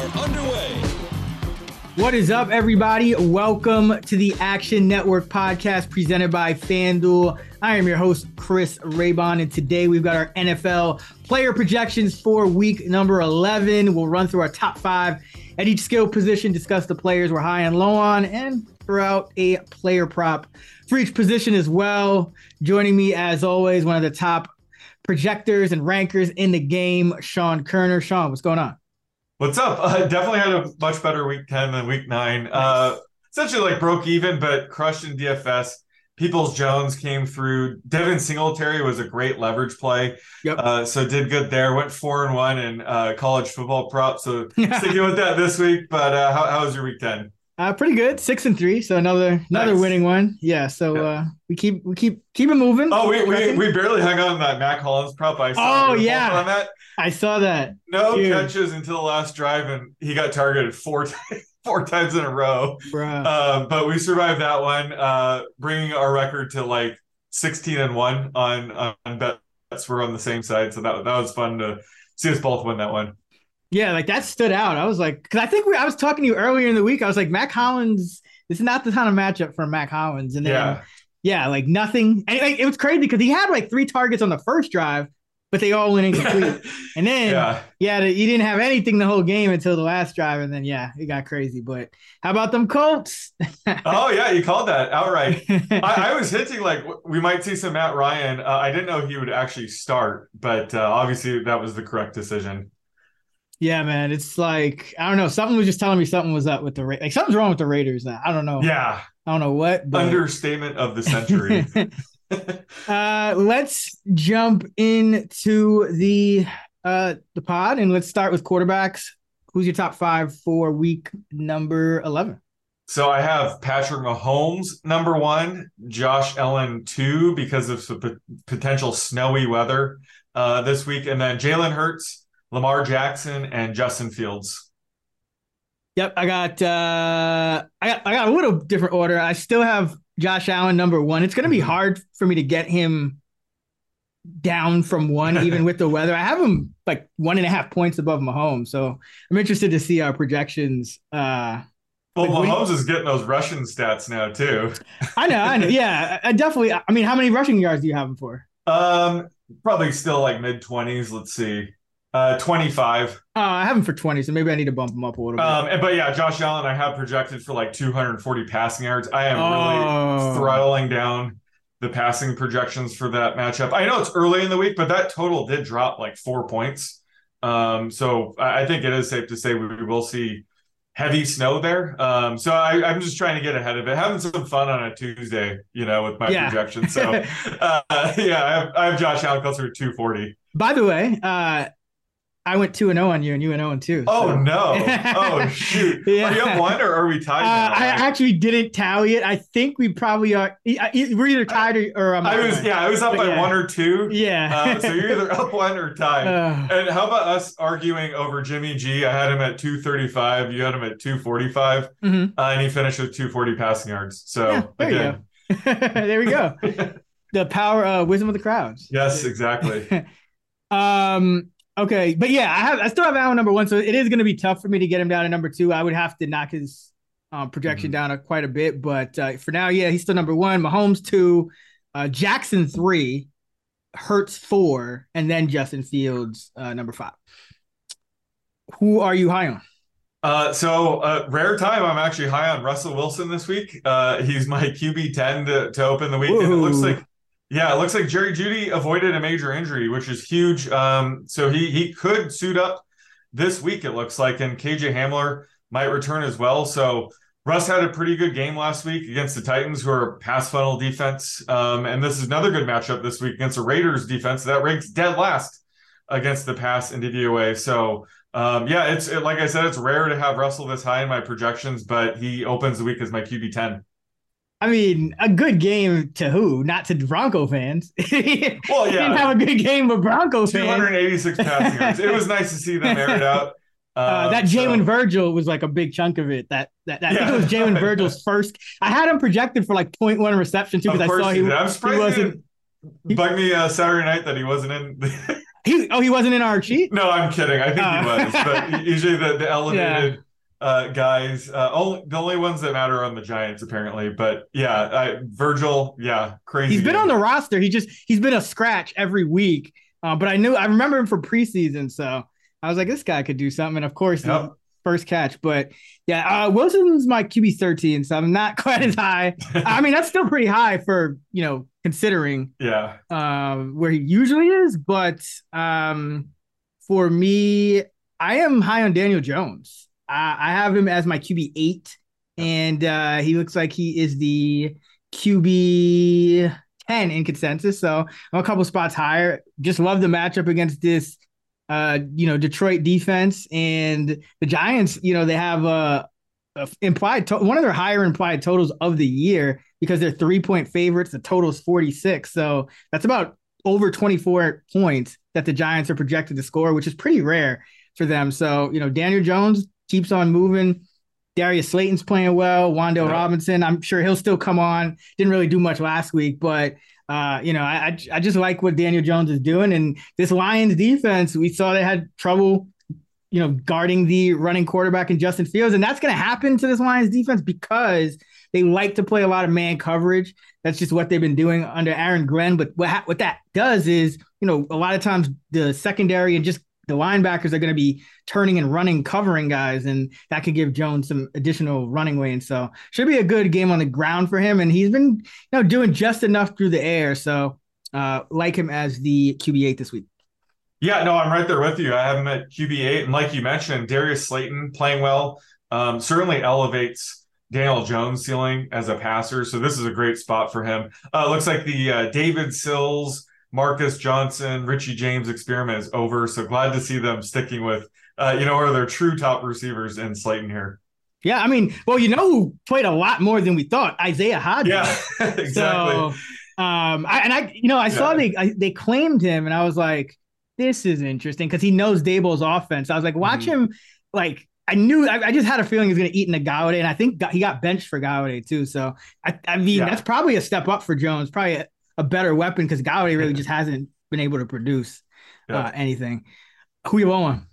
Are underway. What is up, everybody? Welcome to the Action Network podcast presented by FanDuel. I am your host, Chris Raybon, and today we've got our NFL player projections for week number 11. We'll run through our top five at each skill position, discuss the players we're high and low on, and throw out a player prop for each position as well. Joining me, as always, one of the top projectors and rankers in the game, Sean Koerner. Sean, what's going on? What's up? Uh, definitely had a much better week 10 than week nine. Uh, essentially, like broke even, but crushed in DFS. Peoples Jones came through. Devin Singletary was a great leverage play. Yep. Uh, so did good there. Went four and one in uh, college football prop. So sticking with that this week. But uh, how, how was your week 10? Uh, pretty good, six and three, so another another Nice. winning one. Yeah, so Yeah. uh, we keep we keep keep it moving. Oh, we, we, we barely hung on that Mack Hollins prop. I saw Oh, we were both yeah. on that. I saw that. No Dude. catches until the last drive, and he got targeted four times. four times in a row. Uh, but we survived that one, uh, bringing our record to like 16 and one on on bets. We're on the same side, so that that was fun to see us both win that one. Yeah, like that stood out. I was like, because I think we, I was talking to you earlier in the week. I was like, Mack Hollins. This is not the kind of matchup for Mack Hollins. And then Yeah, yeah, like nothing. And like, it was crazy because he had like three targets on the first drive, but they all went incomplete. and then yeah. yeah, he didn't have anything the whole game until the last drive, and then yeah, it got crazy. But how about them Colts? Oh yeah, you called that outright. I, I was hinting like we might see some Matt Ryan. Uh, I didn't know he would actually start, but uh, obviously that was the correct decision. Yeah, man, it's like I don't know. Something was just telling me something was up with the Ra- like something's wrong with the Raiders. Now. I don't know. Yeah, I don't know what. But... understatement of the century. uh, let's jump into the uh the pod and let's start with quarterbacks. Who's your top five for week number eleven? So I have Patrick Mahomes number one, Josh Allen two because of some p- potential snowy weather uh, this week, and then Jalen Hurts, Lamar Jackson, and Justin Fields. Yep, I got uh I got I got a little different order. I still have Josh Allen number one. It's gonna be Mhm. hard for me to get him down from one, even with the weather. I have him like one and a half points above Mahomes. So I'm interested to see our projections. Uh Well, Like, do you- Mahomes is getting those Russian stats now too. I know, I know. Yeah, I I definitely I mean, how many rushing yards do you have him for? Um, probably still like mid twenties. Let's see, uh, twenty five. Oh, I have him for 20, so maybe I need to bump him up a little bit. Um, but yeah, Josh Allen, I have projected for like two hundred forty passing yards. I am Oh. really throttling down the passing projections for that matchup. I know it's early in the week, but that total did drop like four points. Um, so I I think it is safe to say we will see heavy snow there. Um, so I, I'm just trying to get ahead of it, having some fun on a Tuesday, you know, with my Yeah. projections. So uh, yeah, I have, I have Josh Allen closer to 240. By the way, uh I went 2 and 0 on you and you and 0 and 2. Oh so- no! Oh shoot! Yeah. Are you up one or are we tied? Uh? I actually didn't tally it. I think we probably are. e- We're either tied or, or I'm I was yeah, I was up But by yeah. one or two. Yeah. Uh, so you're either up one or tied. Uh, And how about us arguing over Jimmy G? I had him at 235. You had him at 245, mhm. uh, and he finished with 240 passing yards. So Yeah, there you again, there we go. The power, uh, wisdom of the crowds. yes, exactly. Um. Okay, but yeah, I have. I still have Allen number one, so it is going to be tough for me to get him down to number two. I would have to knock his um, projection Mhm. down a, quite a bit, but uh, for now, yeah, he's still number one. Mahomes two, uh, Jackson three, Hurts four, and then Justin Fields uh, number five. Who are you high on? Uh, so uh, rare time. I'm actually high on Russell Wilson this week. Uh, he's my QB 10 to, to open the week, and it looks like yeah, it looks like Jerry Jeudy avoided a major injury, which is huge. Um, so he he could suit up this week. It looks like, and KJ Hamler might return as well. So Russ had a pretty good game last week against the Titans, who are pass funnel defense. Um, and this is another good matchup this week against the Raiders defense that ranks dead last against the pass in DVOA. So um, yeah, it's it, like I said, it's rare to have Russell this high in my projections, but he opens the week as my QB ten. I mean, a good game to who? Not to Bronco fans. well, yeah, didn't have a good game with Bronco fans. 286 passing yards. It was nice to see them air it out. Uh, that Jalen so. Virgil was like a big chunk of it. That that, that yeah. I think it was Jalen Virgil's first. I had him projected for like 0.1 reception too because I saw he, he I'm surprised he wasn't. He, bugged me uh, Saturday night that he wasn't in. he oh he wasn't in our sheet. No, I'm kidding. I think uh, he was, but usually the the elevated. Yeah. Uh, guys, uh, only the only ones that matter on the Giants apparently, but yeah, I, Virgil, yeah, crazy. He's been game. on the roster. He just he's been a scratch every week. Uh, but I knew I remember him for preseason, so I was like, this guy could do something. And of course, yep. first catch. But yeah, uh, Wilson's my QB 13, so I'm not quite as high. I mean, that's still pretty high for, you know, considering yeah um, where he usually is. But um, for me, I am high on Daniel Jones. I, I have him as my QB eight, and uh, he looks like he is the QB 10 in consensus. So I'm a couple spots higher. Just love the matchup against this uh, you know, Detroit defense and the Giants, you know, they have a, a implied to- one of their higher implied totals of the year because they're three point favorites. The total is 46. So that's about over 24 points that the Giants are projected to score, which is pretty rare for them. So, you know, Daniel Jones keeps on moving. Darius Slayton's playing well. Wan'Dale yeah. Robinson, I'm sure he'll still come on. Didn't really do much last week, but uh, you know, I, I just like what Daniel Jones is doing. And this Lions defense, we saw they had trouble, you know, guarding the running quarterback in Justin Fields. And that's going to happen to this Lions defense because they like to play a lot of man coverage. That's just what they've been doing under Aaron Glenn. But what, what that does is, you know, a lot of times the secondary and just the linebackers are going to be turning and running, covering guys, and that could give Jones some additional running weight. And so should be a good game on the ground for him, and he's been you know doing just enough through the air. So uh, like him as the QB eight this week. Yeah, no, I'm right there with you. I have him at QB eight, and like you mentioned, Darius Slayton playing well um, certainly elevates Daniel Jones' ceiling as a passer. So this is a great spot for him. Uh, looks like the uh, David Sills Marcus Johnson, Richie James experiment is over. So glad to see them sticking with, uh, you know, are their true top receivers in Slayton here. Yeah, I mean, well, you know who played a lot more than we thought? Isaiah Hodgins. Yeah, exactly. So, um, I, and I, you know, I yeah. saw they I, they claimed him, and I was like, this is interesting because he knows Daboll's offense. I was like, watch mm-hmm. him. Like, I knew, I, I, just had a feeling he was going to eat in a Golladay, and I think he got benched for Golladay too. So, I, I mean, yeah. that's probably a step up for Jones. Probably a better weapon because Golladay really just hasn't been able to produce yeah. uh, anything. Who you on?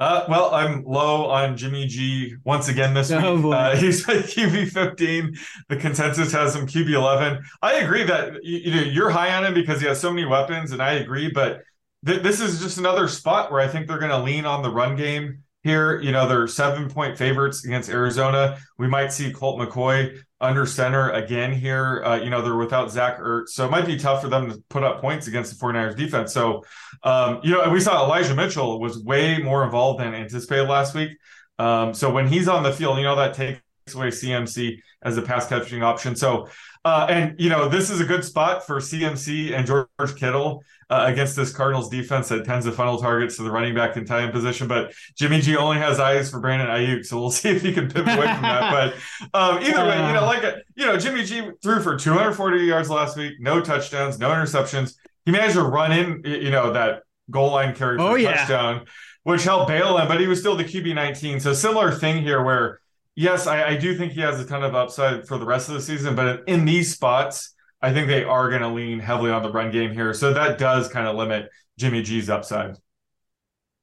Uh, well, I'm low on Jimmy G once again this oh, week. Uh, he's at QB 15. The consensus has him QB 11. I agree that you, you know you're high on him because he has so many weapons, and I agree. But th- this is just another spot where I think they're going to lean on the run game here. You know, they're seven point favorites against Arizona. We might see Colt McCoy under center again here. Uh, you know, they're without Zach Ertz, so it might be tough for them to put up points against the 49ers defense. So, um, you know, we saw Elijah Mitchell was way more involved than anticipated last week. Um, so when he's on the field, you know, that takes away CMC as a pass catching option. So, uh, and you know, this is a good spot for CMC and George Kittle uh, against this Cardinals defense that tends to funnel targets to the running back and tie in position. But Jimmy G only has eyes for Brandon Aiyuk, so we'll see if he can pivot away from that. But um, either way, you know, like a, you know, Jimmy G threw for 240 yards last week, no touchdowns, no interceptions. He managed to run in, you know, that goal line carry for oh, yeah. touchdown, which helped bail him. But he was still the QB 19. So similar thing here, where yes, I, I do think he has a ton of upside for the rest of the season, but in these spots I think they are going to lean heavily on the run game here. So that does kind of limit Jimmy G's upside.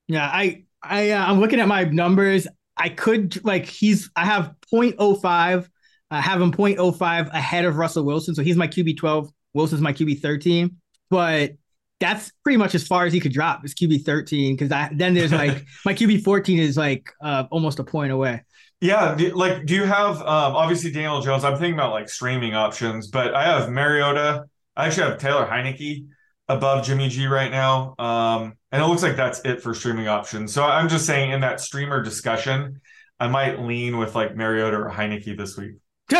Yeah, I I uh, I'm looking at my numbers. I could like he's I have 0.05. I have him 0.05 ahead of Russell Wilson. So he's my QB 12. Wilson's my QB 13. But that's pretty much as far as he could drop. It's QB 13 because then there's like my QB 14 is like uh, almost a point away. Yeah, like do you have um obviously Daniel Jones? I'm thinking about like streaming options, but I have Mariota. I actually have Taylor Heinicke above Jimmy G right now. Um, and it looks like that's it for streaming options. So I'm just saying in that streamer discussion, I might lean with like Mariota or Heinicke this week.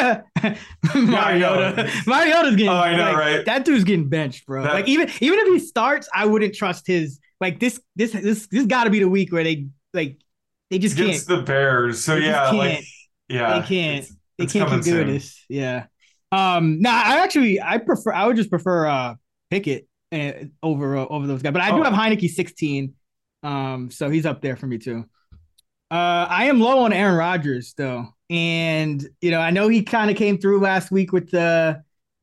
Mariota. Mariota's getting. Oh, I know, like, right? That dude's getting benched, bro. That, like even even if he starts, I wouldn't trust his like this this this this got to be the week where they like they just Against can't. the Bears. So They yeah, like yeah, they can't. it's- They it's can't coming keep doing soon. this. Yeah. Um. Nah. I actually I prefer. I would just prefer uh Pickett uh, over uh, over those guys. But I do Oh. have Heinicke 16. Um. So he's up there for me too. Uh, I am low on Aaron Rodgers though, and you know I know he kind of came through last week with the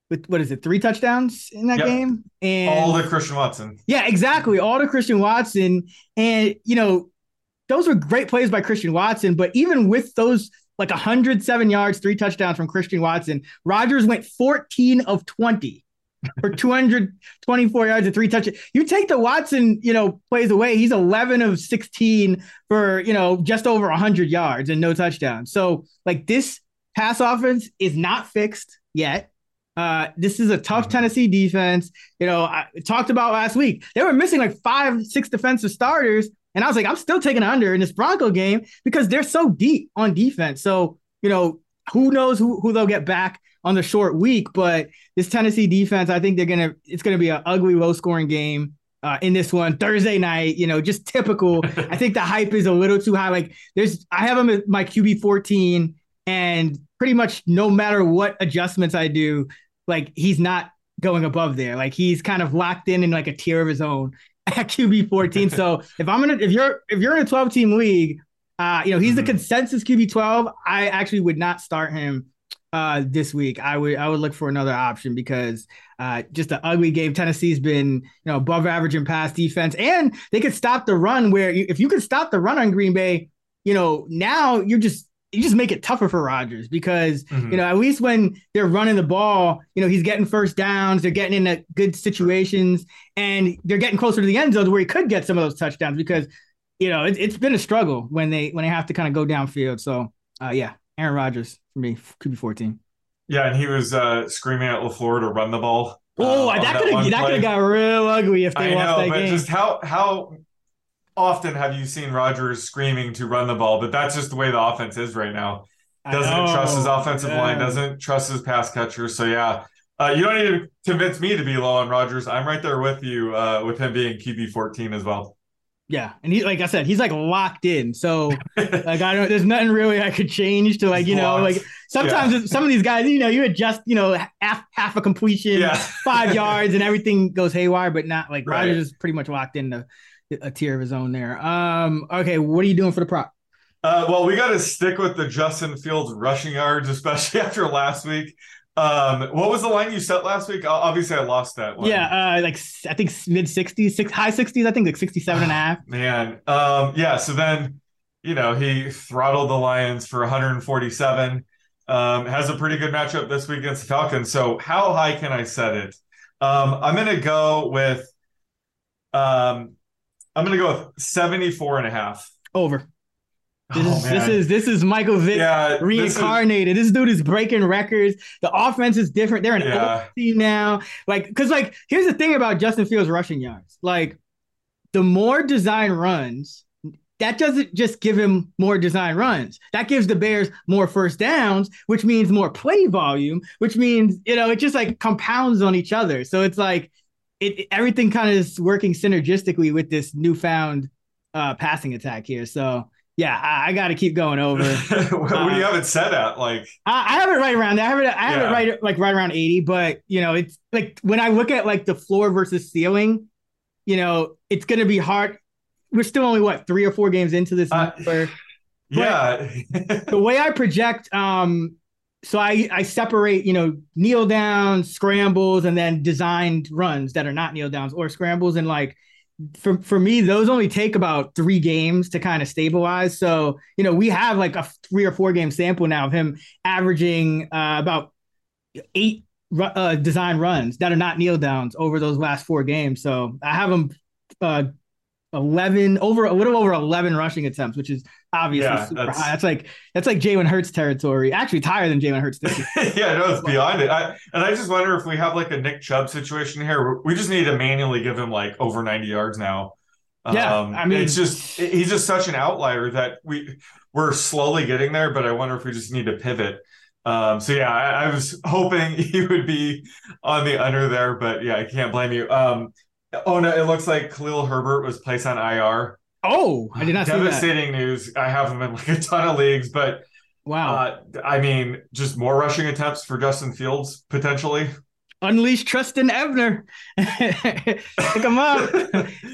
with what is it three touchdowns in that Yep. game and All the Christian Watson. yeah, exactly. All to Christian Watson. And, you know, those were great plays by Christian Watson. But even with those like 107 yards, three touchdowns from Christian Watson, Rodgers went 14 of 20 for 224 yards and three touchdowns. You take the Watson, you know, plays away, he's 11 of 16 for, you know, just over 100 yards and no touchdowns. So, like, this pass offense is not fixed yet. Uh, this is a tough Tennessee defense. You know, I talked about last week. They were missing like five, six defensive starters. And I was like, I'm still taking an under in this Bronco game because they're so deep on defense. So, you know, who knows who, who they'll get back on the short week. But this Tennessee defense, I think they're gonna it's gonna be an ugly, low scoring game. Uh, in this one Thursday night, you know, just typical. I think the hype is a little too high. Like, there's, I have him at my QB 14, and pretty much no matter what adjustments I do, like he's not going above there. Like he's kind of locked in in like a tier of his own at QB 14. so if I'm gonna if you're if you're in a 12 team league, uh, you know, he's the Mhm. consensus QB 12. I actually would not start him uh this week. I would I would look for another option because uh just an ugly game. Tennessee's been, you know, above average in pass defense, and they could stop the run where you, if you could stop the run on Green Bay, you know, now you're just you just make it tougher for Rodgers because Mhm. you know at least when they're running the ball, you know he's getting first downs, they're getting into good situations, and they're getting closer to the end zone where he could get some of those touchdowns because you know it, it's been a struggle when they when they have to kind of go downfield. So uh, yeah, Aaron Rodgers for me, QB fourteen. Yeah, and he was uh, screaming at Lafleur to run the ball. Oh, uh, that could have that could have got real ugly if they I lost know, that but game. just how how often have you seen Rodgers screaming to run the ball? But that's just the way the offense is right now. Doesn't trust his offensive line. Doesn't trust his pass catchers. So yeah, uh, you don't need to convince me to be low on Rodgers. I'm right there with you uh, with him being QB 14 as well. Yeah, and he like I said, he's like locked in. So like I don't, there's nothing really I could change to like you know like sometimes it's- some of these guys you know you adjust you know half half a completion, Yeah. five yards, and everything goes haywire, but not like Right. Rodgers is pretty much locked in into a tier of his own there. Um, okay, what are you doing for the prop? Uh, well, we got to stick with the Justin Fields rushing yards, especially after last week. Um, what was the line you set last week? Obviously, I lost that one. Yeah, uh, like I think mid sixties, six high sixties. I think like 67 and a half. Man, um, yeah. So then, you know, he throttled the Lions for 147. Um, has a pretty good matchup this week against the Falcons. So how high can I set it? Um, I'm gonna go with, um, I'm gonna go with 74 and a half. Over. This, Oh, is, this is this is Michael Vick yeah, this is- reincarnated. This, dude is breaking records. The offense is different. They're an Yeah. old team now. Like, because like here's the thing about Justin Fields rushing yards. Like, the more design runs, that doesn't just give him more design runs. That gives the Bears more first downs, which means more play volume, which means you know it just like compounds on each other. So it's like it it- everything kind of is working synergistically with this newfound uh passing attack here. So yeah, I, I got to keep going over. what do you have it set at? Like, I, I have it right around there. I have it. I have Yeah. it right like right around eighty. But you know, it's like when I look at like the floor versus ceiling, you know, it's gonna be hard. We're still only what three or four games into this Uh, yeah, The way I project, um, so I I separate you know kneel downs, scrambles, and then designed runs that are not kneel downs or scrambles, and like for for me, those only take about three games to kind of stabilize. So you know, we have like a three or four game sample now of him averaging uh, about eight uh, design runs that are not kneel downs over those last four games. So I have him uh, eleven over a little over eleven rushing attempts, which is obviously Yeah, super that's- high. That's like that's like Jalen Hurts territory. Actually, it's higher than Jalen Hurts. Yeah, no, it's beyond it. I, and I just wonder if we have like a Nick Chubb situation here. We just need to manually give him like over 90 yards now. Yeah, Um, I mean- it's just he's just such an outlier that we we're slowly getting there. But I wonder if we just need to pivot. Um, so yeah, I, I was hoping he would be on the under there, but yeah, I can't blame you. Um, Oh no, it looks like Khalil Herbert was placed on IR. Oh, I did not see that. Devastating news. I have him in like a ton of leagues, but Wow. uh, I mean, just more rushing attempts for Justin Fields potentially. Unleash Trestan Ebner. Pick him up.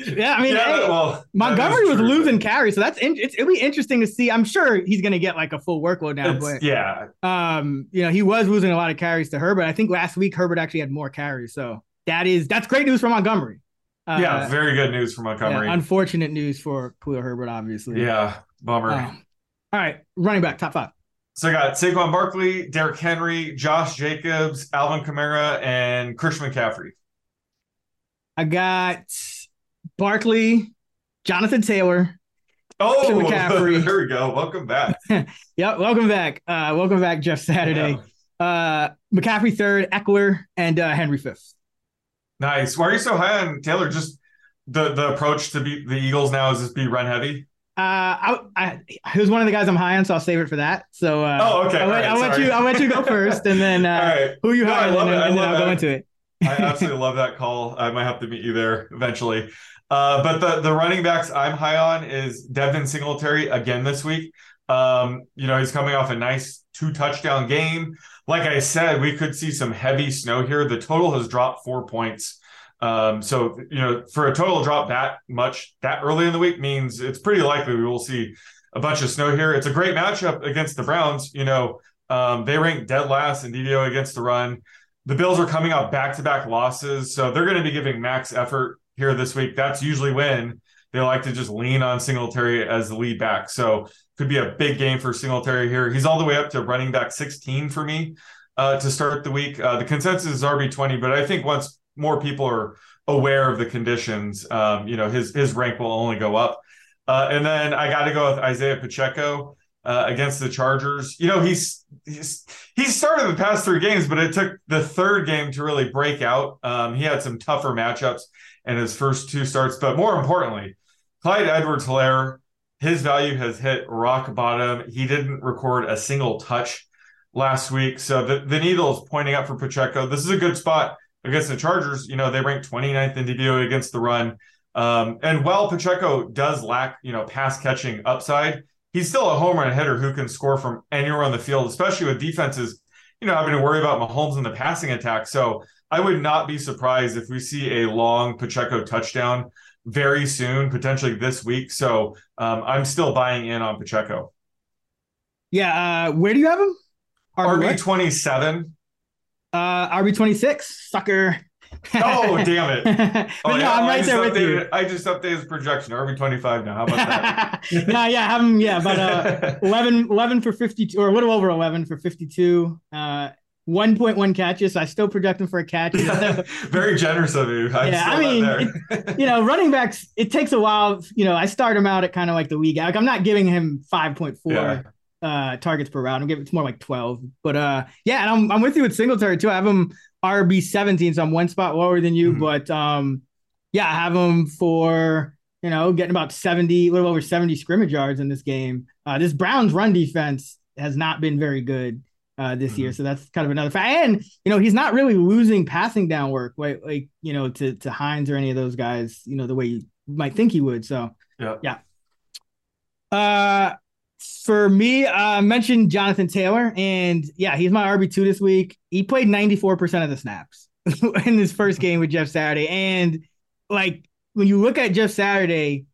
yeah, I mean, Yeah, hey, well, Montgomery was losing carries, so that's in, it's, it'll be interesting to see. I'm sure he's going to get like a full workload now, it's- but yeah, um, you know, he was losing a lot of carries to Herbert. I think last week Herbert actually had more carries, so that is that's great news for Montgomery. Uh, yeah, very good news for Montgomery. yeah, unfortunate news for Khalil Herbert, obviously. Yeah, bummer. Um, all right, running back top five. So I got Saquon Barkley, Derrick Henry, Josh Jacobs, Alvin Kamara, and Christian McCaffrey. I got Barkley, Jonathan Taylor. Oh, Christian McCaffrey. there we go. Welcome back. Yep, welcome back. Uh, welcome back, Jeff Saturday. Uh, McCaffrey third, Ekeler, and uh, Henry fifth. Nice. Why are you so high on Taylor? Just the the approach to beat the Eagles now is just be run heavy. Uh, I, I he was one of the guys I'm high on, so I'll save it for that. So, uh, Oh, okay. I'll, let, I'll let you. I'll let you go first, and then uh, right. who you No, high I on, love and. I and then I'll go into it. I absolutely love that call. I might have to meet you there eventually. Uh, but the the running backs I'm high on is Devin Singletary again this week. Um, you know, he's coming off a nice two touchdown game. Like I said, we could see some heavy snow here. The total has dropped four points. Um, so you know, for a total drop that much that early in the week means it's pretty likely we will see a bunch of snow here. It's a great matchup against the Browns. You know, um, they rank dead last in DVO against the run. The Bills are coming off back-to-back losses, so they're going to be giving max effort here this week. That's usually when they like to just lean on Singletary as the lead back. So could be a big game for Singletary here. He's all the way up to running back 16 for me uh, to start the week. Uh, the consensus is RB 20, but I think once more people are aware of the conditions, um, you know, his his rank will only go up. Uh, and then I got to go with Isaiah Pacheco uh, against the Chargers. You know, he's he's he's started the past three games, but it took the third game to really break out. Um, he had some tougher matchups in his first two starts, but more importantly, Clyde Edwards Hilaire, his value has hit rock bottom. He didn't record a single touch last week. So the, the needle is pointing up for Pacheco. This is a good spot against the Chargers. You know, they rank 29th in DVO against the run. Um, and while Pacheco does lack, you know, pass catching upside, he's still a home run hitter who can score from anywhere on the field, especially with defenses, you know, having to worry about Mahomes in the passing attack. So I would not be surprised if we see a long Pacheco touchdown very soon, potentially this week. So um, I'm still buying in on Pacheco. Yeah, uh, where do you have him? RB? 27. Uh, RB twenty six, sucker. Oh, damn it. but Oh, no, yeah, I'm right there with you. I just updated his projection. RB 25 now. How about that? no, yeah, have him. Yeah, about uh, 11, 11 for fifty two, or a little over eleven for fifty two. Uh, one point one catches. So I still project him for a catch. Very generous of you. I'm Yeah, I mean, there. you know, running backs. It takes a while. You know, I start him out at kind of like the week. Like I'm not giving him five point four. Yeah. Uh, targets per round. I'm giving it's more like 12. But uh, yeah, and I'm I'm with you with Singletary too. I have him RB 17, so I'm one spot lower than you. Mhm. But um, yeah, I have him for you know getting about 70, a little over 70 scrimmage yards in this game. Uh, this Browns run defense has not been very good uh this year, so that's kind of another fact. And you know he's not really losing passing down work, like like you know to to Hines or any of those guys, you know the way you might think he would. So Yeah. yeah. Uh, for me, uh, I mentioned Jonathan Taylor, and yeah, he's my RB two this week. He played ninety four percent of the snaps in his first game with Jeff Saturday, and like when you look at Jeff Saturday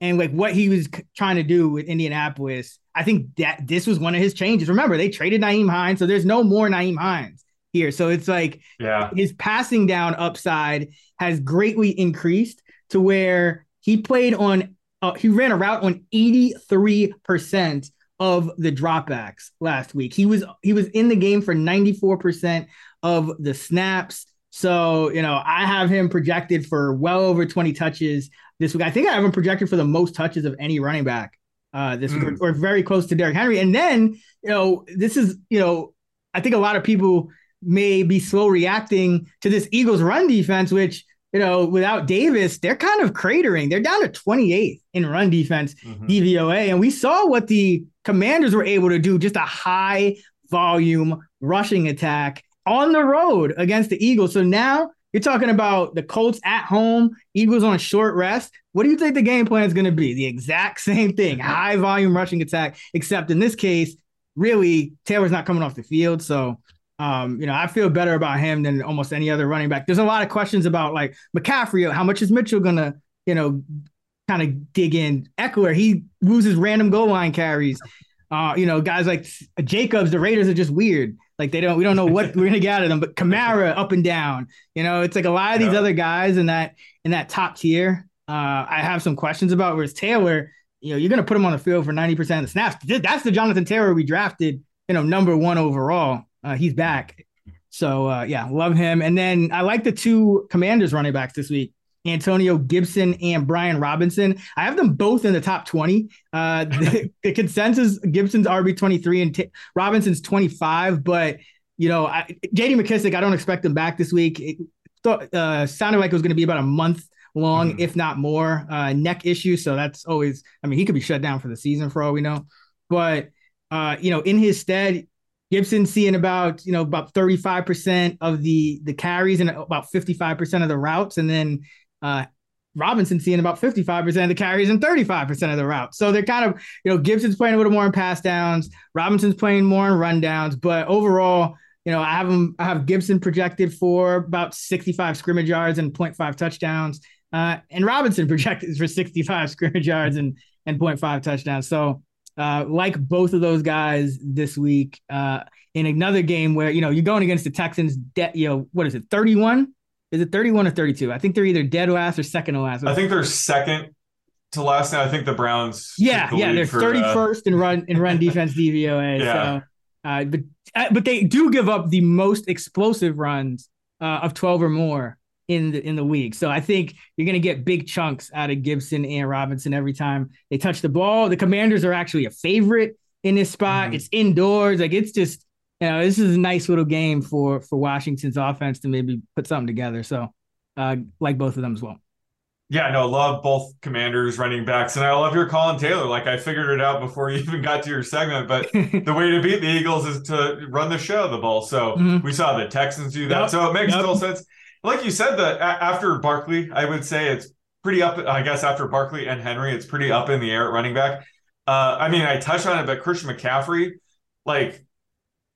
and like what he was trying to do with Indianapolis, I think that this was one of his changes. Remember, they traded Nyheim Hines, so there's no more Nyheim Hines here. So it's like Yeah. his passing down upside has greatly increased to where he played on uh, he ran a route on 83% of the dropbacks last week. He was he was in the game for 94% of the snaps. So, you know, I have him projected for well over 20 touches this week. I think I have him projected for the most touches of any running back uh this Mm. or, or very close to Derrick Henry. And then, you know, this is, you know, I think a lot of people may be slow reacting to this Eagles run defense, which, you know, without Davis, they're kind of cratering. They're down to 28th in run defense, Mhm. DVOA. And we saw what the commanders were able to do, just a high volume rushing attack on the road against the Eagles. So now You're talking about the Colts at home, Eagles on short rest. What do you think the game plan is going to be? The exact same thing, high volume rushing attack, except in this case, really Taylor's not coming off the field, so um, you know, I feel better about him than almost any other running back. There's a lot of questions about like McCaffrey. How much is Mitchell gonna, you know, kind of dig in? Ekeler, he loses random goal line carries. Uh, you know, guys like Jacobs, the Raiders are just weird. Like they don't, we don't know what we're gonna get out of them. But Kamara up and down. You know, it's like a lot of these yeah. other guys in that in that top tier. Uh, I have some questions about. Whereas Taylor, you know, you're gonna put him on the field for 90% of the snaps. That's the Jonathan Taylor we drafted, you know, number one overall. Uh, he's back. So uh, yeah, love him. And then I like the two Commanders running backs this week. Antonio Gibson and Brian Robinson. I have them both in the top 20. Uh, the, the, consensus Gibson's RB 23 and T- Robinson's 25. But, you know, I, JD McKissic, I don't expect him back this week. It thought, uh, sounded like it was going to be about a month long, mm-hmm. if not more, uh, neck issue. So that's always, I mean, he could be shut down for the season for all we know. But, uh, you know, in his stead, Gibson seeing about you know about 35% of the the carries and about 55% of the routes and then uh Robinson seeing about 55% of the carries and 35% of the routes. So they're kind of, you know, Gibson's playing a little more in pass downs, Robinson's playing more in rundowns, but overall, you know, I have him I have Gibson projected for about 65 scrimmage yards and 0.5 touchdowns. Uh, and Robinson projected for 65 scrimmage yards and and 0.5 touchdowns. So uh, like both of those guys this week uh, in another game where you know you're going against the Texans. De- you know what is it? 31? Is it 31 or 32? I think they're either dead last or second to last. I think they're second to last. Now I think the Browns. Yeah, the yeah, they're for, 31st uh... in run in run defense DVOA. yeah. So, uh, but uh, but they do give up the most explosive runs uh, of 12 or more in the in the league. So I think you're going to get big chunks out of Gibson and Robinson every time they touch the ball. The Commanders are actually a favorite in this spot. Mm-hmm. It's indoors. Like it's just you know this is a nice little game for for Washington's offense to maybe put something together. So uh, like both of them as well. Yeah, no, love both commanders running backs. And I love your Colin Taylor. Like I figured it out before you even got to your segment. But the way to beat the Eagles is to run the show the ball. So mm-hmm. we saw the Texans do that. Yep. So it makes yep. total sense like you said, that after Barkley, I would say it's pretty up. I guess after Barkley and Henry, it's pretty up in the air at running back. Uh, I mean, I touched on it, but Christian McCaffrey, like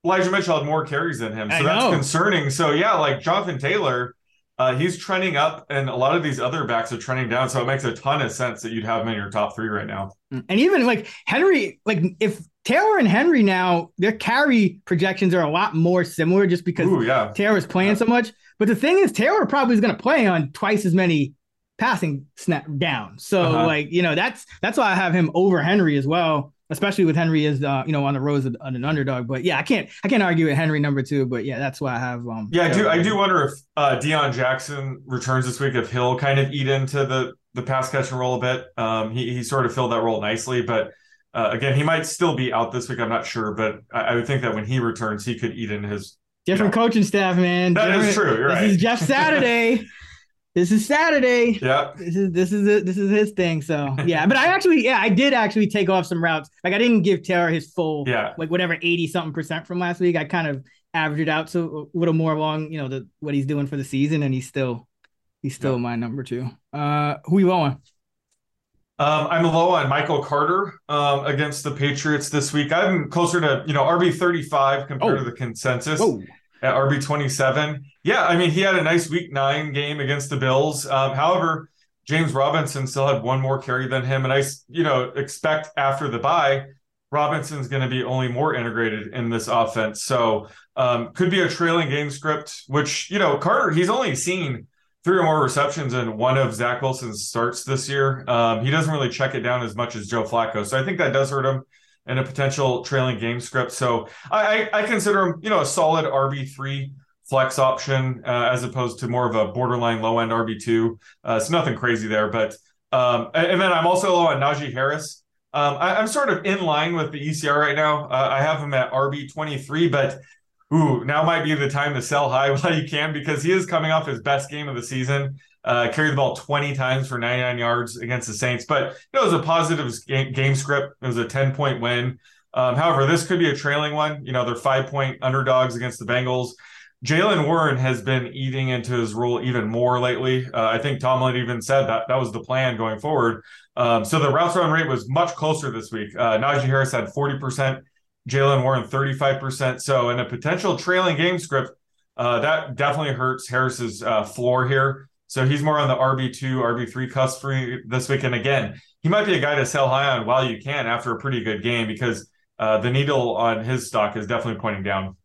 Elijah Mitchell had more carries than him, so that's concerning. So yeah, like Jonathan Taylor, uh, he's trending up, and a lot of these other backs are trending down. So it makes a ton of sense that you'd have him in your top three right now. And even like Henry, like if Taylor and Henry now, their carry projections are a lot more similar, just because Ooh, yeah. Taylor's playing yeah. so much. But the thing is, Taylor probably is going to play on twice as many passing snap down. So uh-huh. like you know that's that's why I have him over Henry as well, especially with Henry as uh, you know on the road as an underdog. But yeah, I can't I can't argue with Henry number two. But yeah, that's why I have. Um, yeah, I do I do wonder if uh, Deon Jackson returns this week if he'll kind of eat into the the pass catching role a bit. Um, he he sort of filled that role nicely, but. Uh, again, he might still be out this week. I'm not sure, but I, I would think that when he returns, he could eat in his Different yeah. coaching staff, man. That Different, is true. You're this right. is Jeff Saturday. this is Saturday. Yeah. This is this is it. This is his thing. So yeah, but I actually yeah I did actually take off some routes. Like I didn't give Taylor his full yeah like whatever eighty something percent from last week. I kind of averaged it out so a little more along you know the what he's doing for the season, and he's still he's still my number two. Uh, who you going? Um, I'm low on Michael Carter um, against the Patriots this week. I'm closer to you know RB 35 compared oh. to the consensus. Whoa at RB twenty seven. Yeah, I mean he had a nice week nine game against the Bills. Um, however, James Robinson still had one more carry than him, and I you know expect after the bye. Robinson's going to be only more integrated in this offense. So um, could be a trailing game script, which, you know, Carter, he's only seen three or more receptions in one of Zach Wilson's starts this year. Um, he doesn't really check it down as much as Joe Flacco. So I think that does hurt him and a potential trailing game script. So I, I, consider him, you know, a solid RB three flex option uh, as opposed to more of a borderline low end RB two. Uh, it's nothing crazy there, but um, and, and, then I'm also low on Najee Harris. Um, I, am sort of in line with the ECR right now. Uh, I have him at RB 23, but ooh, now might be the time to sell high while you can because he is coming off his best game of the season uh, carried the ball 20 times for 99 yards against the Saints. But it was a positive game, game script. It was a 10 point win. Um, however, this could be a trailing one. You know, they're five point underdogs against the Bengals. Jaylen Warren has been eating into his role even more lately. Uh, I think Tomlin even said that that was the plan going forward. Um, so the routes run rate was much closer this week. Uh, Najee Harris had 40%, Jaylen Warren 35%. So in a potential trailing game script, uh, that definitely hurts Harris's uh, floor here. So he's more on the RB2, RB3 cusp for this week. And again, he might be a guy to sell high on while you can after a pretty good game because uh, the needle on his stock is definitely pointing down.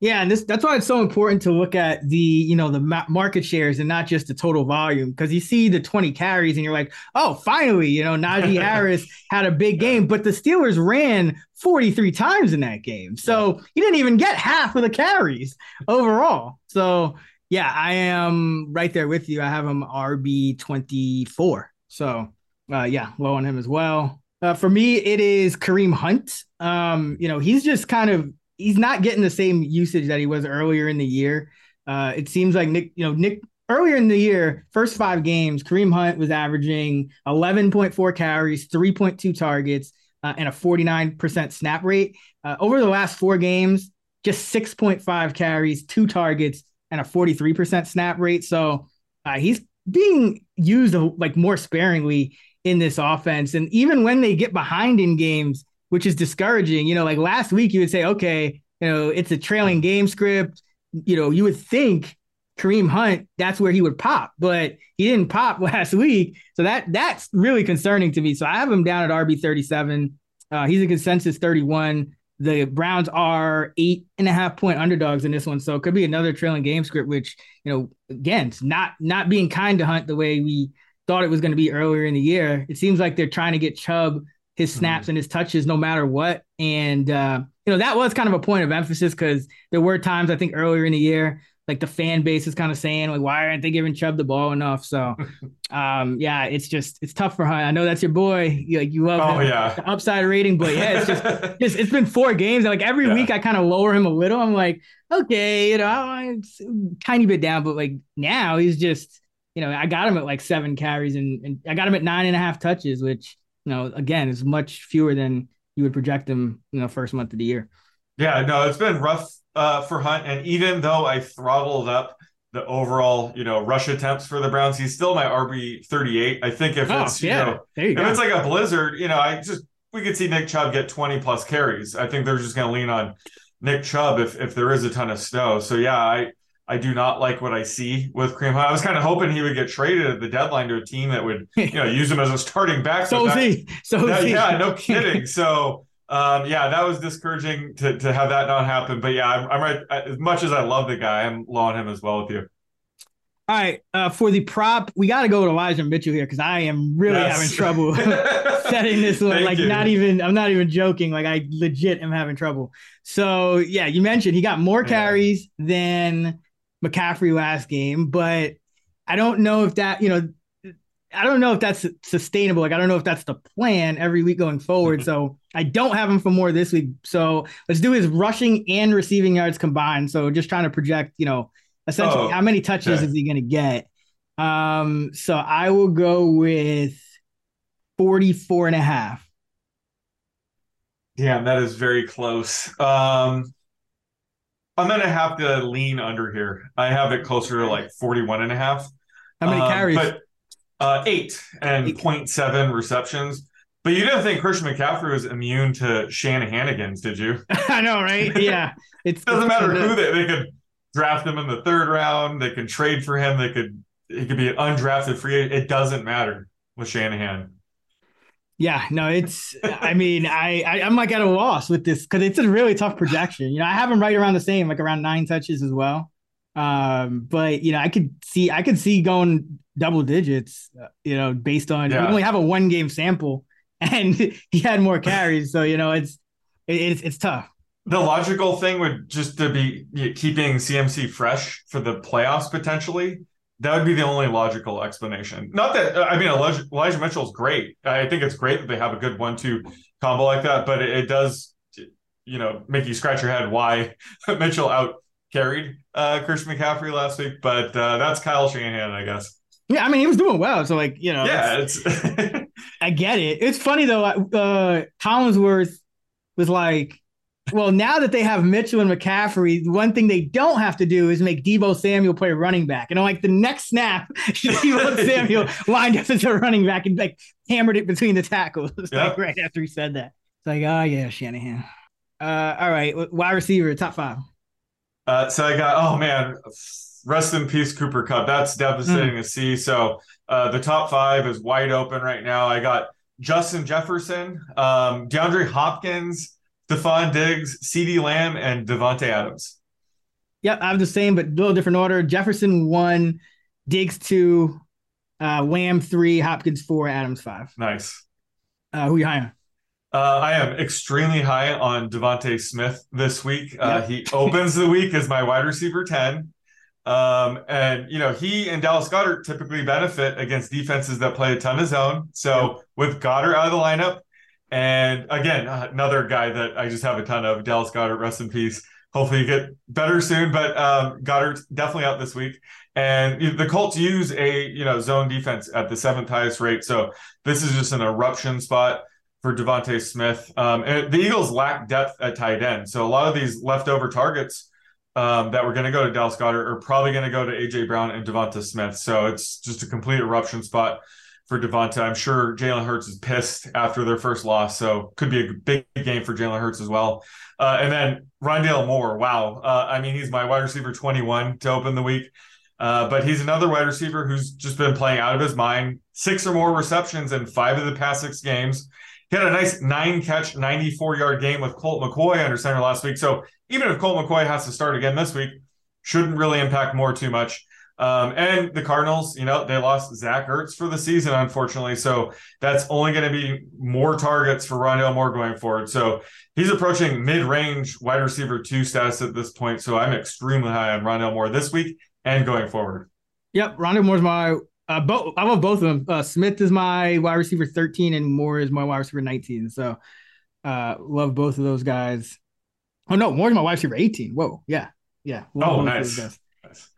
Yeah, and this that's why it's so important to look at the you know the market shares and not just the total volume because you see the 20 carries and you're like, oh, finally, you know Najee Harris had a big game, but the Steelers ran 43 times in that game, so he didn't even get half of the carries overall. So yeah, I am right there with you. I have him RB 24. So uh, yeah, low on him as well. Uh, for me, it is Kareem Hunt. Um, you know, he's just kind of he's not getting the same usage that he was earlier in the year. Uh, it seems like Nick, you know, Nick earlier in the year, first five games, Kareem Hunt was averaging 11.4 carries, 3.2 targets, uh, and a 49% snap rate. Uh, over the last four games, just 6.5 carries, two targets, and a 43% snap rate. So uh, he's being used like more sparingly in this offense. And even when they get behind in games, which is discouraging. You know, like last week, you would say, okay, you know, it's a trailing game script. You know, you would think Kareem Hunt, that's where he would pop, but he didn't pop last week. So that that's really concerning to me. So I have him down at RB 37. Uh, he's a consensus 31. The Browns are eight and a half point underdogs in this one. So it could be another trailing game script, which, you know, again, it's not not being kind to Hunt the way we thought it was going to be earlier in the year. It seems like they're trying to get Chubb his snaps mm-hmm. and his touches no matter what. And uh, you know, that was kind of a point of emphasis because there were times I think earlier in the year, like the fan base is kind of saying, like, why aren't they giving Chubb the ball enough? So um, yeah, it's just it's tough for him. I know that's your boy. You, like you love oh, yeah. the upside rating, but yeah, it's just, just it's been four games. Like every yeah. week I kind of lower him a little. I'm like, okay, you know, I'm tiny bit down, but like now he's just, you know, I got him at like seven carries and, and I got him at nine and a half touches, which you know, again, is much fewer than you would project him you know, first month of the year. Yeah, no, it's been rough uh, for Hunt, and even though I throttled up the overall, you know, rush attempts for the Browns, he's still my RB thirty eight. I think if oh, it's yeah. you know, you if go. it's like a blizzard, you know, I just we could see Nick Chubb get twenty plus carries. I think they're just going to lean on Nick Chubb if if there is a ton of snow. So yeah, I I do not like what I see with Kareem Hunt. I was kind of hoping he would get traded at the deadline to a team that would, you know, use him as a starting back. so is he. So is he. Yeah, no kidding. So, um, yeah, that was discouraging to, to have that not happen. But yeah, I'm, I'm right. As much as I love the guy, I'm low on him as well with you. All right, uh, for the prop, we got to go with Elijah Mitchell here because I am really yes. having trouble setting this one. like, you. not even, I'm not even joking. Like, I legit am having trouble. So, yeah, you mentioned he got more carries yeah. than McCaffrey last game, but I don't know if that, you know, I don't know if that's sustainable. Like, I don't know if that's the plan every week going forward. so I don't have him for more this week. So let's do his rushing and receiving yards combined. So just trying to project, you know, essentially oh, how many touches okay. is he going to get? Um, so I will go with 44 and a half. Damn, that is very close. Um, I'm going to have to lean under here. I have it closer to like 41 and a half. How many um, carries? But uh, eight and eight. 0.7 receptions. But you didn't think Christian McCaffrey was immune to Shanahanigans, did you? I know, right? Yeah. It doesn't matter who they, they could draft him in the third round. They could trade for him. They could, he could be an undrafted free agent. It doesn't matter with Shanahan. Yeah, no, it's. I mean, I, I am like at a loss with this because it's a really tough projection. You know, I have him right around the same, like around nine touches as well. Um, but you know, I could see I could see going double digits. You know, based on yeah. we only have a one game sample, and he had more carries, so you know, it's it's it's tough. The logical thing would just to be keeping CMC fresh for the playoffs potentially that would be the only logical explanation. Not that I mean Elijah, Elijah Mitchell is great. I think it's great that they have a good one-two combo like that, but it, it does, you know, make you scratch your head why Mitchell out carried uh, Christian McCaffrey last week. But uh, that's Kyle Shanahan, I guess. Yeah, I mean he was doing well, so like you know, yeah, it's. I get it. It's funny though. Uh, Collinsworth was like well, now that they have Mitchell and McCaffrey, one thing they don't have to do is make Deebo Samuel play running back. And I'm like the next snap, Deebo Samuel lined up as a running back and like hammered it between the tackles. Yep. Like right after he said that. It's like, oh yeah, Shanahan. Uh, all right, wide receiver, top five. Uh, so I got, oh man, rest in peace, Cooper Kupp. That's devastating mm. to see. So uh, the top five is wide open right now. I got Justin Jefferson, um, DeAndre Hopkins, Stefon Diggs, CeeDee Lamb, and Davante Adams. Yep, I have the same, but a little different order. Jefferson one, Diggs two, uh, Lamb three, Hopkins four, Adams five. Nice. Uh, who you high on? Uh, I am extremely high on DeVonta Smith this week. Uh. He opens the week as my wide receiver 10. Um, and you know, he and Dallas Goedert typically benefit against defenses that play a ton of zone. So yep. with Goedert out of the lineup, and again, another guy that I just have a ton of, Dallas Goedert, rest in peace. Hopefully you get better soon, but um, Goedert's definitely out this week. And the Colts use a you know zone defense at the seventh highest rate, so this is just an eruption spot for DeVonta Smith. Um, and the Eagles lack depth at tight end, so a lot of these leftover targets um, that were going to go to Dallas Goedert are probably going to go to AJ Brown and Devonta Smith. So it's just a complete eruption spot for Devonta. I'm sure Jalen Hurts is pissed after their first loss, so could be a big game for Jalen Hurts as well. Uh, and then Rondale Moore, wow. Uh, I mean, he's my wide receiver 21 to open the week. Uh, but he's another wide receiver who's just been playing out of his mind. Six or more receptions in five of the past six games. He had a nice nine catch, 94 yard game with Colt McCoy under center last week. So even if Colt McCoy has to start again this week, shouldn't really impact Moore too much. Um, and the Cardinals, you know, they lost Zach Ertz for the season, unfortunately. So that's only going to be more targets for Rondale Moore going forward. So he's approaching mid range wide receiver two status at this point. So I'm extremely high on Rondale Moore this week and going forward. Yep. Rondale Moore's my, uh, both, I love both of them. Uh, Smith is my wide receiver 13 and Moore is my wide receiver 19. So uh, love both of those guys. Oh no, Moore's my wide receiver 18. Whoa, yeah, yeah. Love oh, nice. nice.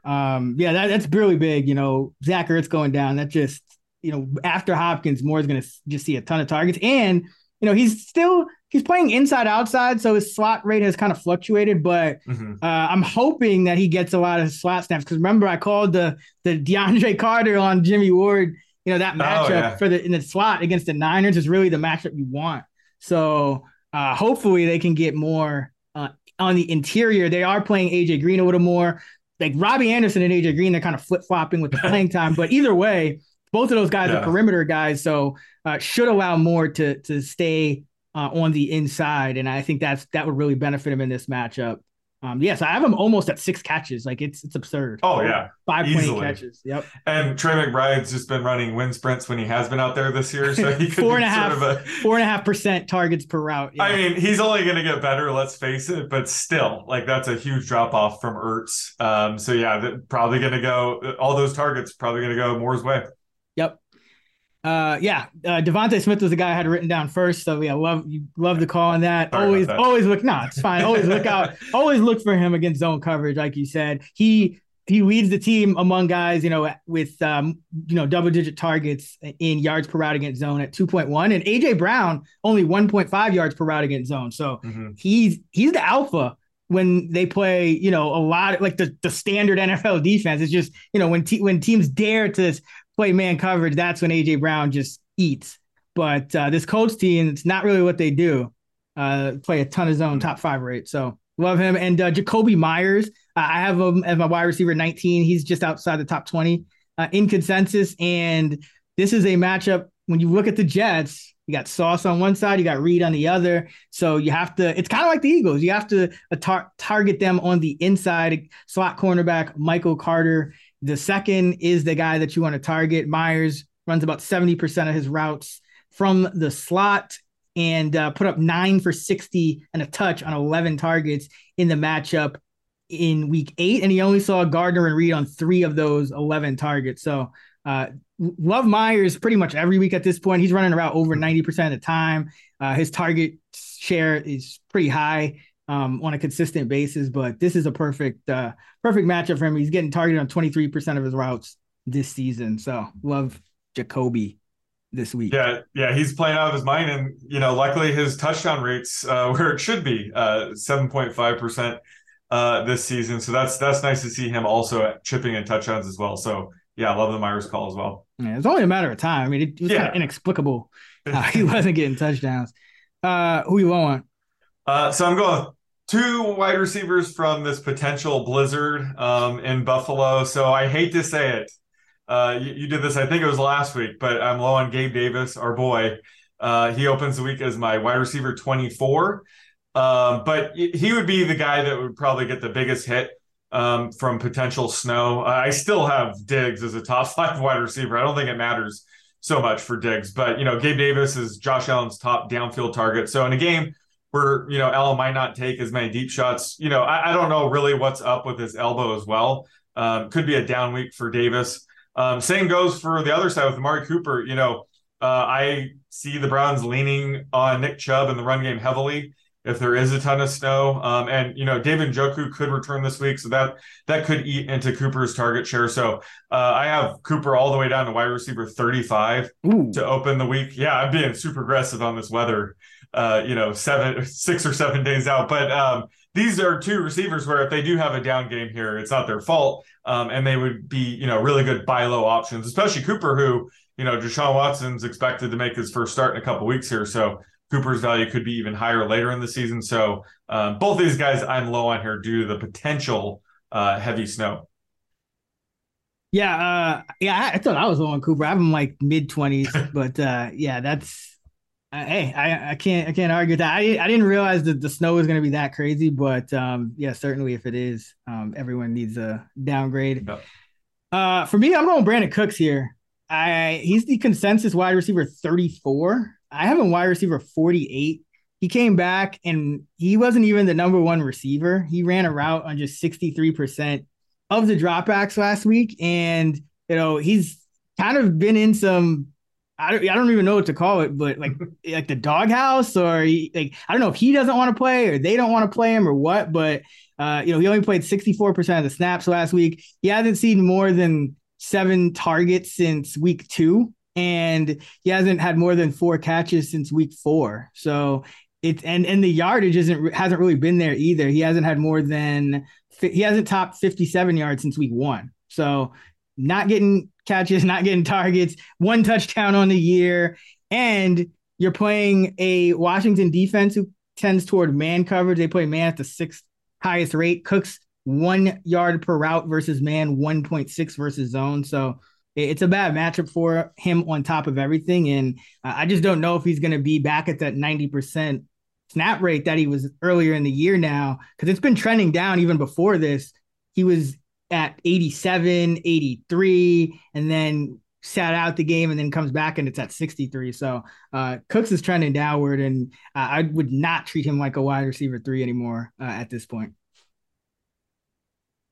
Um, yeah, that, that's really big. You know, Zach Ertz going down. That just you know after Hopkins, Moore's going to just see a ton of targets, and you know he's still he's playing inside outside, so his slot rate has kind of fluctuated. But mm-hmm. uh, I'm hoping that he gets a lot of slot snaps because remember I called the the DeAndre Carter on Jimmy Ward. You know that oh, matchup oh, yeah. for the in the slot against the Niners is really the matchup you want. So uh, hopefully they can get more uh, on the interior. They are playing AJ Green a little more. Like Robbie Anderson and AJ Green, they're kind of flip flopping with the playing time. But either way, both of those guys yeah. are perimeter guys, so uh, should allow Moore to to stay uh, on the inside, and I think that's that would really benefit him in this matchup. Um, yes, I have him almost at six catches. Like it's it's absurd. Oh yeah, five point catches. Yep. And Trey McBride's just been running wind sprints when he has been out there this year, so he could four and a half, sort of a, four and a half percent targets per route. Yeah. I mean, he's only going to get better. Let's face it, but still, like that's a huge drop off from Ertz. Um, so yeah, probably going to go. All those targets probably going to go Moore's way. Uh, yeah, uh, DeVonta Smith was the guy I had written down first. So yeah, love you love the call on that. Sorry always, that. always look. No, it's fine. Always look out. always look for him against zone coverage, like you said. He he leads the team among guys, you know, with um, you know, double digit targets in yards per route against zone at 2.1, and AJ Brown only 1.5 yards per route against zone. So mm-hmm. he's he's the alpha when they play, you know, a lot like the, the standard NFL defense. It's just, you know, when te- when teams dare to play man coverage, that's when AJ Brown just eats. But uh, this Colts team, it's not really what they do. Uh, play a ton of zone, top five rate. So love him. And uh, Jakobi Meyers, uh, I have him as my wide receiver 19. He's just outside the top 20 uh, in consensus. And this is a matchup when you look at the Jets. You got Sauce on one side, you got Reed on the other. So you have to, it's kind of like the Eagles. You have to uh, tar- target them on the inside. Slot cornerback Michael Carter the second is the guy that you want to target. Meyers runs about 70% of his routes from the slot and uh, put up nine for 60 and a touch on 11 targets in the matchup in week eight. And he only saw Gardner and Reed on three of those 11 targets. So, uh, love Meyers pretty much every week at this point. He's running around over 90% of the time. Uh, his target share is pretty high um, on a consistent basis. But this is a perfect uh, perfect matchup for him. He's getting targeted on 23% of his routes this season. So love Jakobi this week. Yeah, yeah, he's playing out of his mind, and you know, luckily his touchdown rates uh, where it should be, uh, seven point five percent uh, this season. So that's that's nice to see him also chipping in touchdowns as well. So yeah, I love the Meyers call as well. Yeah, it's only a matter of time. I mean, it, was Yeah. kind of inexplicable how he wasn't getting touchdowns. Uh, who you want? Uh, so I'm going two wide receivers from this potential blizzard um, in Buffalo. So I hate to say it. Uh, you, you did this, I think it was last week, but I'm low on Gabe Davis, our boy. Uh, he opens the week as my wide receiver 24. Um, but he would be the guy that would probably get the biggest hit um, from potential snow. I still have Diggs as a top five wide receiver. I don't think it matters so much for Diggs, but you know, Gabe Davis is Josh Allen's top downfield target. So in a game where you know Allen might not take as many deep shots, you know, I, I don't know really what's up with his elbow as well. Um, could be a down week for Davis. Um, same goes for the other side with Amari Cooper. You know, uh, I see the Browns leaning on Nick Chubb in the run game heavily if there is a ton of snow. Um, and you know, David Njoku could return this week, so that that could eat into Cooper's target share. So uh, I have Cooper all the way down to wide receiver 35 Ooh, to open the week. Yeah, I'm being super aggressive on this weather. Uh, you know, seven, six or seven days out. But um, these are two receivers where if they do have a down game here, it's not their fault, um, and they would be, you know, really good buy low options. Especially Cooper, who you know, Deshaun Watson's expected to make his first start in a couple weeks here, so Cooper's value could be even higher later in the season. So um, both these guys, I'm low on here due to the potential uh, heavy snow. yeah, uh, yeah. I, I thought I was low on Cooper. I have him like mid twenties, but uh, yeah, that's. Hey, I, I can't I can't argue that. I I didn't realize that the snow was going to be that crazy, but um, yeah, certainly if it is, um, everyone needs a downgrade. Yep. Uh, for me, I'm going Brandin Cooks here. I he's the consensus wide receiver 34. I have a wide receiver 48. He came back and he wasn't even the number one receiver. He ran a route on just 63% of the dropbacks last week. And, you know, he's kind of been in some, I don't, I don't even know what to call it, but like, like the doghouse or he, like, I don't know if he doesn't want to play or they don't want to play him or what, but, uh, you know, he only played 64% of the snaps last week. He hasn't seen more than seven targets since week two, and he hasn't had more than four catches since week four. So it's and and the yardage isn't hasn't really been there either. He hasn't had more than he hasn't topped 57 yards since week one. So not getting catches, not getting targets, one touchdown on the year, and you're playing a Washington defense who tends toward man coverage. They play man at the sixth highest rate. Cooks one yard per route versus man, 1.6 versus zone. So it's a bad matchup for him on top of everything. And I just don't know if he's going to be back at that 90% snap rate that he was earlier in the year now, because it's been trending down even before this. He was at 87, 83, and then sat out the game and then comes back and it's at 63. So uh, Cooks is trending downward, and uh, I would not treat him like a wide receiver three anymore uh, at this point.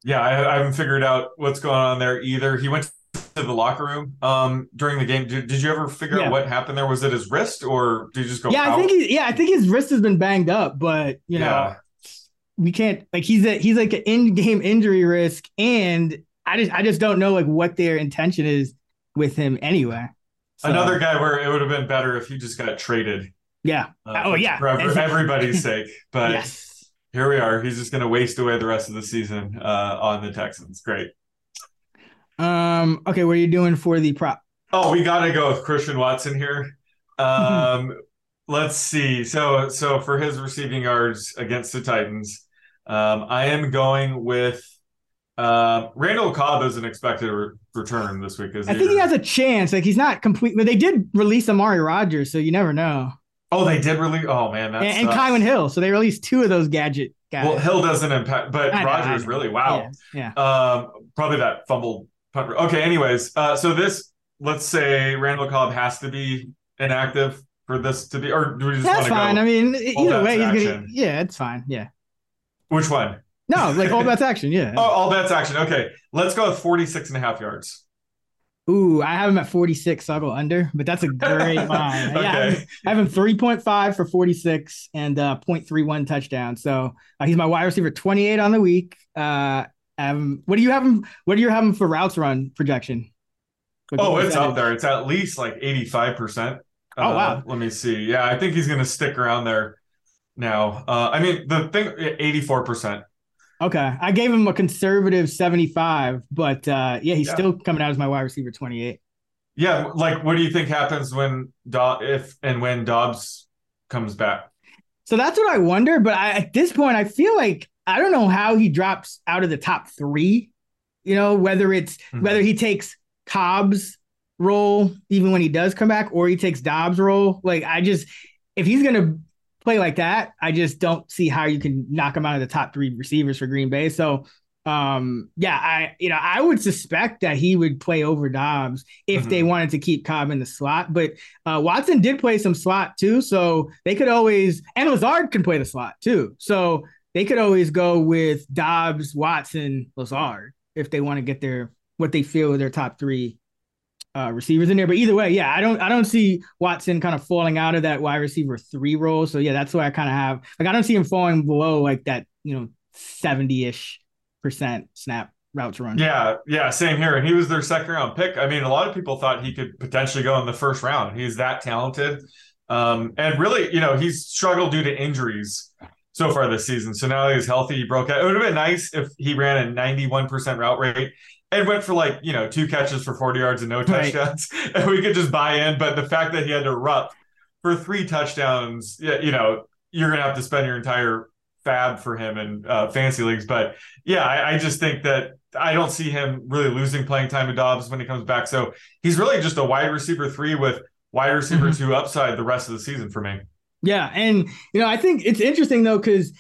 Yeah, I, I haven't figured out what's going on there either. He went to the locker room um, during the game. Did, did you ever figure Yeah. out what happened there? Was it his wrist or did he just go? yeah, I think he, yeah, I think his wrist has been banged up, but you know, Yeah. We can't like he's a he's like an in-game injury risk, and I just I just don't know like what their intention is with him anyway. So, Another guy where it would have been better if he just got traded. yeah. uh, Oh, yeah. for ever- everybody's sake. But yes. here we are. He's just going to waste away the rest of the season uh, on the Texans. Great. Um. Okay, what are you doing for the prop? Oh, we got to go with Christian Watson here. Um, let's see. So, so for his receiving yards against the Titans, um, I am going with uh, Randall Cobb as an expected re- return this week. Is I think he has a chance. Like he's not complete, but they did release Amari Rogers, so you never know. Oh, they did release. Oh man, that's And, and Kylan Hill, so they released two of those gadget guys. Well, Hill doesn't impact, but know, Rogers really. Wow. Yeah. Um, probably that fumbled punt. Okay. Anyways, uh, so this, let's say Randall Cobb has to be inactive for this to be, or do we just That's want to fine. I mean, either way, he's gonna. Yeah, it's fine. Yeah. Which one? No, like all bets action. Yeah. Oh, all bets action. Okay. Let's go with 46 and a half yards. Ooh, I have him at 46, so I'll go under, but that's a great line. Yeah, I have Okay. him- I have him 3.5 for 46 and uh 0.31 touchdown. So uh, he's my wide receiver 28 on the week. Uh, um, what do you have him? What do you have him for routes run projection? Oh, it's up there. It's at least like 85%. Oh, wow. Uh, let me see. Yeah, I think he's going to stick around there now. Uh, I mean, the thing, 84%. Okay. I gave him a conservative 75, but uh, yeah, he's Yeah. still coming out as my wide receiver 28. Yeah, like what do you think happens when Do- if and when Dobbs comes back? So that's what I wonder. But I, at this point, I feel like I don't know how he drops out of the top three. You know, whether it's Mhm. whether he takes Cobb's role even when he does come back, or he takes Dobbs' role. Like I just, if he's gonna play like that, I just don't see how you can knock him out of the top three receivers for Green Bay. So. Um, yeah, I you know I would suspect that he would play over Dobbs if Mhm. they wanted to keep Cobb in the slot, but uh, Watson did play some slot too, so they could always and Lazard can play the slot too, so they could always go with Dobbs, Watson, Lazard if they want to get their what they feel their top three uh, receivers in there. But either way, yeah, I don't I don't see Watson kind of falling out of that wide receiver three role. So yeah, that's why I kind of have like I don't see him falling below like that you know seventy ish percent snap routes run. Yeah, yeah, same here. And he was their second round pick. I mean, a lot of people thought he could potentially go in the first round. He's that talented. Um, and really, you know, he's struggled due to injuries so far this season. So now he's healthy, he broke out. It would have been nice if he ran a 91% route rate and went for like, you know, two catches for 40 yards and no Right. touchdowns. And we could just buy in. But the fact that he had to rup for three touchdowns, yeah, you know, you're going to have to spend your entire fab for him in uh, fancy leagues. But yeah, I, I just think that I don't see him really losing playing time to Dobbs when he comes back. So he's really just a wide receiver three with wide receiver two upside the rest of the season for me. Yeah, and you know, I think it's interesting though because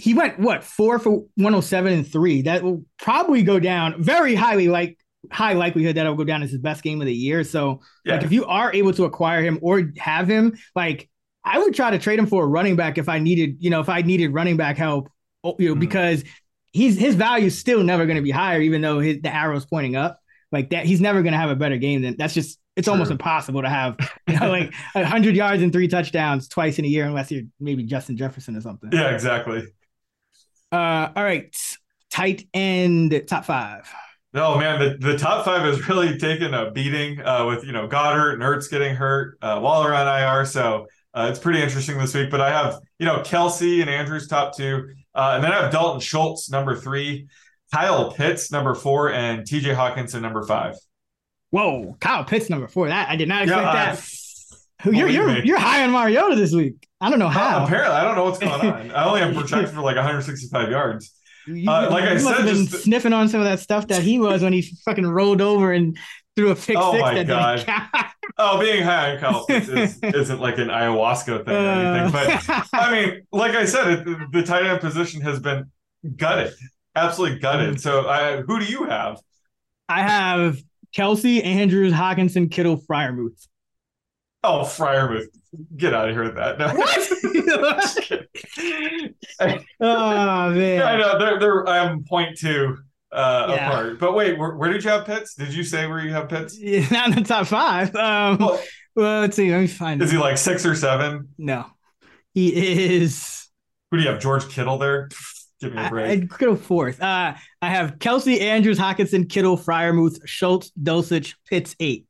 he went what four for 107 and three. That will probably go down very highly, like high likelihood that it'll go down as his best game of the year. So, Yeah. like, if you are able to acquire him or have him, like, I would try to trade him for a running back if I needed, you know, if I needed running back help, oh, you know, Mhm. because he's his value is still never going to be higher, even though his, the arrow's pointing up. Like that, he's never going to have a better game than that's just. It's almost impossible to have, you know, like hundred yards and three touchdowns twice in a year, unless you're maybe Justin Jefferson or something. Yeah, exactly. Uh, all right, tight end top five. Oh man, the, the top five has really taken a beating uh, with you know Goedert and Ertz getting hurt, uh, Waller on IR. So uh, it's pretty interesting this week. But I have you know Kelce and Andrews top two, uh, and then I have Dalton Schultz number three, Kyle Pitts number four, and T.J. Hockenson number five. Whoa, Kyle Pitts number four. That I did not expect uh, that. You're you're you're high on Mariota this week. I don't know uh, how. apparently, I don't know what's going on. I only have projected for like 165 yards. You, uh, like I said, just- sniffing on some of that stuff that he was when he fucking rolled over and threw a pick Oh six my that God. didn't. Oh, being high on Kyle is, isn't like an ayahuasca thing or anything, but Uh, I mean, like I said, it, the tight end position has been gutted, absolutely Mm-hmm. gutted. So, I, who do you have? I have Kelce, Andrews, Hockenson, Kittle, Freiermuth. Oh, Freiermuth, get out of here with that. No. oh man. I know they're they're I'm point two uh, Yeah. apart. But wait, where, where did you have Pitts? Did you say where you have Pitts? Yeah, not in the top five. Um, Well, well, let's see. Let me find. is it. he like six or seven? No, he is. Who do you have? George Kittle there? Give me a break. I'd go fourth. Uh, I have Kelce, Andrews, Hockenson, Kittle, Freiermuth, Schultz, Dulcich, Pitts, eight.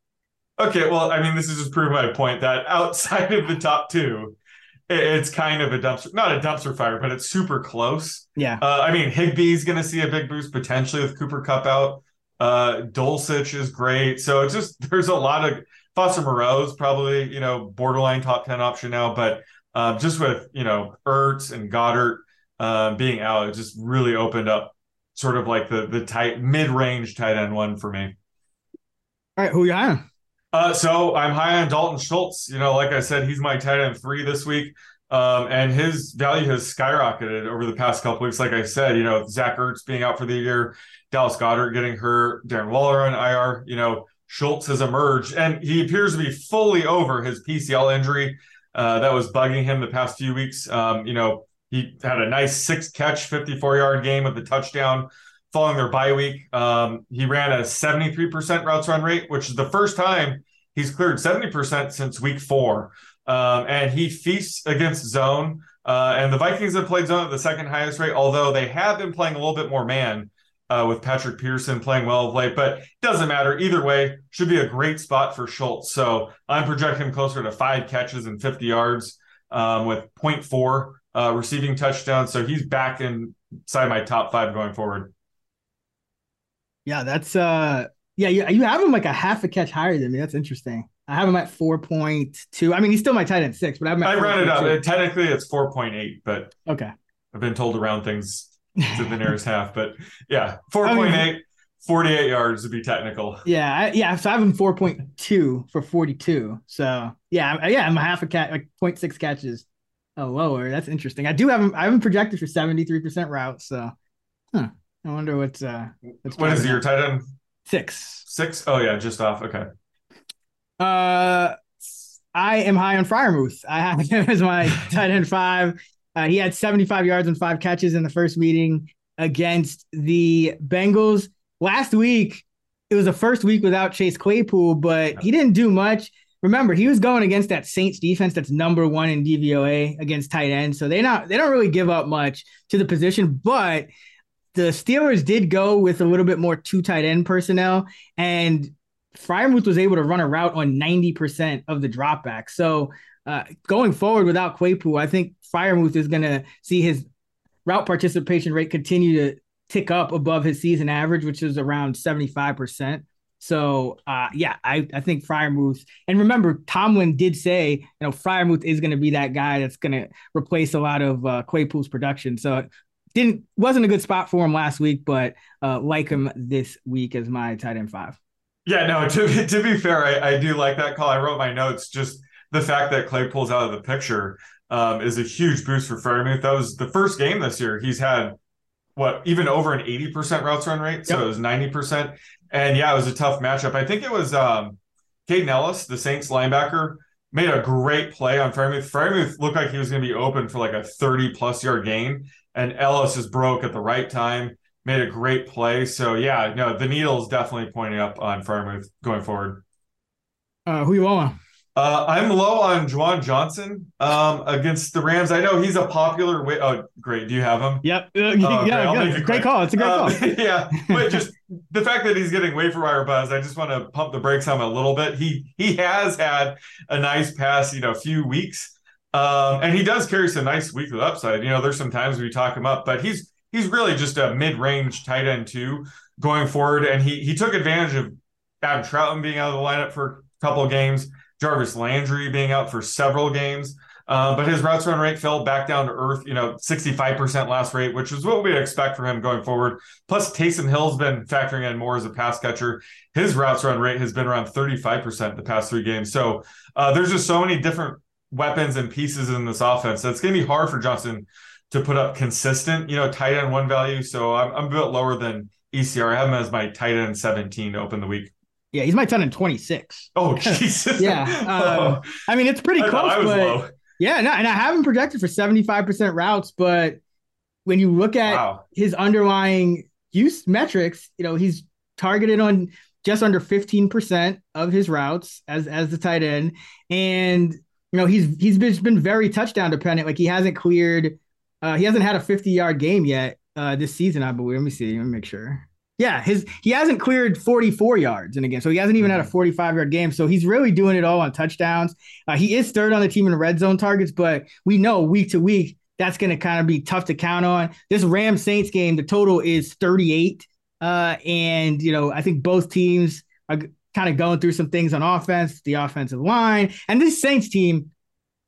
Okay, well, I mean, this is just proving my point that outside of the top two, it's kind of a dumpster, not a dumpster fire, but it's super close. Yeah. Uh, I mean, Higbee's going to see a big boost potentially with Cooper Kupp out. Uh, Dulcich is great. So it's just, there's a lot of, Foster Moreau's probably, you know, borderline top 10 option now, but uh, just with, you know, Ertz and Goedert uh, being out, it just really opened up sort of like the, the tight, mid range tight end one for me. All right, who you on? Uh, so I'm high on Dalton Schultz. You know, like I said, he's my tight end three this week. Um, and his value has skyrocketed over the past couple weeks. Like I said, you know, Zach Ertz being out for the year, Dallas Goedert getting hurt, Darren Waller on IR, you know, Schultz has emerged and he appears to be fully over his PCL injury uh, that was bugging him the past few weeks. Um, you know, he had a nice six catch, 54 yard game with the touchdown following their bye week. Um, he ran a 73% routes run rate, which is the first time he's cleared 70% since week four. Um, and he feasts against zone. Uh, and the Vikings have played zone at the second highest rate, although they have been playing a little bit more man uh, with Patrick Peterson playing well of late, but doesn't matter. Either way, should be a great spot for Schultz. So I'm projecting him closer to five catches and 50 yards um, with 0.4 uh, receiving touchdowns. So he's back inside my top five going forward. Yeah, that's uh yeah, you, you have him like a half a catch higher than me. That's interesting. I have him at 4.2. I mean, he's still my tight end six, but I him I rounded up. 4.2. Technically, it's 4.8, but Okay. I've been told to round things to the nearest half. But yeah, 4.8, 48 yards to be technical. Yeah, I, yeah. So I have him 4.2 for 42. So yeah, yeah, I'm a half a cat, like 0.6 catches lower. That's interesting. I do have him, I have him projected for 73% route. So, huh. I wonder what's, uh, what's What is your tight end? six? Six? Oh, yeah, just off. Okay. Uh, I am high on Freiermuth. I have him as my tight end five. Uh, he had 75 yards and five catches in the first meeting against the Bengals. Last week, it was the first week without Chase Claypool, but he didn't do much. Remember, he was going against that Saints defense that's number one in DVOA against tight end. So they not they don't really give up much to the position, but the Steelers did go with a little bit more two tight end personnel, and Freiermuth was able to run a route on 90% of the dropback. So uh, going forward without Claypool, I think Freiermuth is going to see his route participation rate continue to tick up above his season average, which is around 75%. So uh, yeah, I, I think Freiermuth, and remember, Tomlin did say, you know, Freiermuth is going to be that guy that's going to replace a lot of uh, Claypool's production. So didn't wasn't a good spot for him last week, but uh, like him this week as my tight end five. Yeah, no, to, be- to be fair, I, I do like that call. I wrote my notes. Just the fact that Clay pulls out of the picture um, is a huge boost for Freiermuth. That was the first game this year. He's had what even over an 80% routes run rate. So Yep. it was 90%. And yeah, it was a tough matchup. I think it was um Kaden Elliss, the Saints linebacker, made a great play on Freiermuth. Freiermuth looked like he was going to be open for like a 30 plus yard gain. And Elliss just broke at the right time, made a great play. So yeah, no, the needle is definitely pointing up on Freiermuth going forward. Uh, who you on? Uh, I'm low on Juwan Johnson um, against the Rams. I know he's a popular. Wi- oh, great. Do you have him? Yep. Uh, I'll yeah, it great call. It's a great Um, call. yeah, but just the fact that he's getting waiver wire buzz, I just want to pump the brakes on him a little bit. He he has had a nice past, you know, a few weeks, um, and he does carry some nice weekly upside. You know, there's some times we talk him up, but he's he's really just a mid range tight end too going forward, and he he took advantage of Adam Trautman being out of the lineup for a couple of games, Jarvis Landry being out for several games. Uh, but his routes run rate fell back down to earth, you know, 65% last rate, which is what we'd expect from him going forward. Plus, Taysom Hill's been factoring in more as a pass catcher. His routes run rate has been around 35% the past three games. So uh, there's just so many different weapons and pieces in this offense. So it's going to be hard for Johnson to put up consistent, you know, tight end one value. So I'm, I'm a bit lower than ECR. I have him as my tight end 17 to open the week. Yeah, he's my tight end 26. Oh, Jesus. Yeah. Um, I mean, it's pretty close, but low. yeah, no, and I have him projected for 75% routes, but when you look at Wow. his underlying use metrics, you know, he's targeted on just under 15% of his routes as as the tight end. And you know, he's he's been, been very touchdown dependent. Like he hasn't cleared uh he hasn't had a 50-yard game yet uh this season, I believe. Let me see, let me make sure. Yeah, his he hasn't cleared 44 yards in a game. So he hasn't even had a 45-yard game. So he's really doing it all on touchdowns. Uh, he is third on the team in red zone targets, but we know week to week that's going to kind of be tough to count on. This Ram Saints game, the total is 38. Uh, and, you know, I think both teams are kind of going through some things on offense, the offensive line. And this Saints team,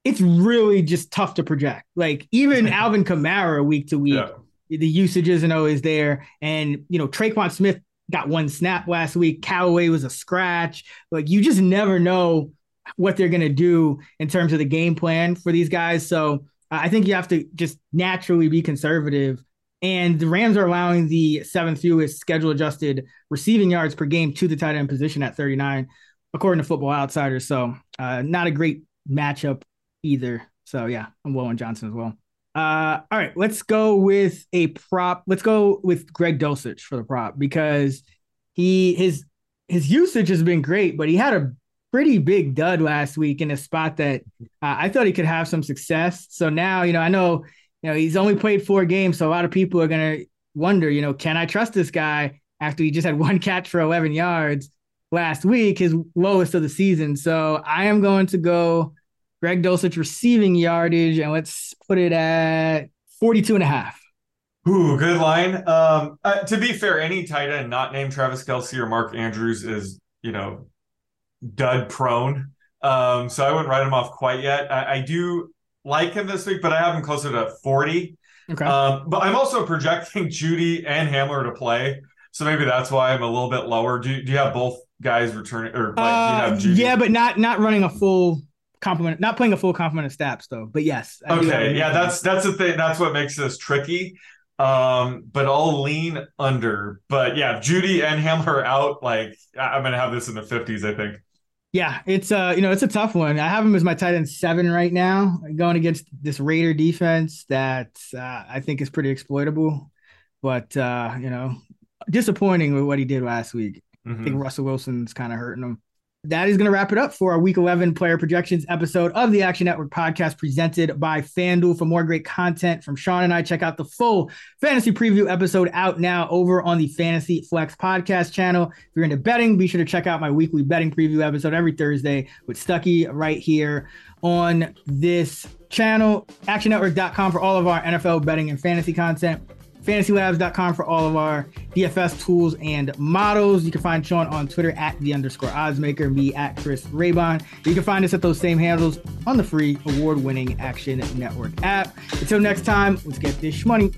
it's really just tough to project. Like even Alvin Kamara week to week, Yeah. The usage isn't always there. And, you know, Tre'Quan Smith got one snap last week. Callaway was a scratch. Like you just never know what they're going to do in terms of the game plan for these guys. So I think you have to just naturally be conservative. And the Rams are allowing the seventh fewest schedule adjusted receiving yards per game to the tight end position at 39, according to Football Outsiders. So uh, not a great matchup either. So yeah, I'm low on Johnson as well. Uh, all right, let's go with a prop. Let's go with Greg Dulcich for the prop because he his his usage has been great, but he had a pretty big dud last week in a spot that uh, I thought he could have some success. So now, you know, I know, you know, he's only played four games, so a lot of people are gonna wonder, you know, can I trust this guy after he just had one catch for 11 yards last week, his lowest of the season? So I am going to go Greg Dulcich receiving yardage, and let's put it at 42 and a half. Ooh, good line. Um, uh, to be fair, any tight end not named Travis Kelce or Mark Andrews is, you know, dud prone. Um, so I wouldn't write him off quite yet. I, I do like him this week, but I have him closer to 40. Okay. Um, but I'm also projecting Jeudy and Hamler to play. So maybe that's why I'm a little bit lower. Do, do you have both guys returning or like, Uh, do you have Jeudy? yeah, but not not running a full complement, not playing a full complement of stats though. But yes. I Okay, him. yeah, that's that's the thing. That's what makes this tricky. Um, but I'll lean under. But yeah, if Jeudy and Hamler are out, like I- I'm gonna have this in the 50s, I think. Yeah, it's uh, you know, it's a tough one. I have him as my tight end seven right now, going against this Raider defense that uh, I think is pretty exploitable. But uh, you know, disappointing with what he did last week. I Mhm. think Russell Wilson's kind of hurting him. That is going to wrap it up for our Week 11 player projections episode of the Action Network podcast presented by FanDuel. For more great content from Sean and I, check out the full fantasy preview episode out now over on the Fantasy Flex podcast channel. If you're into betting, be sure to check out my weekly betting preview episode every Thursday with Stucky right here on this channel. ActionNetwork.com for all of our NFL betting and fantasy content fantasylabs.com for all of our DFS tools and models. You can find Sean on Twitter at the underscore oddsmaker, me at Chris Raybon. You can find us at those same handles on the free award winning Action Network app. Until next time, let's get this money.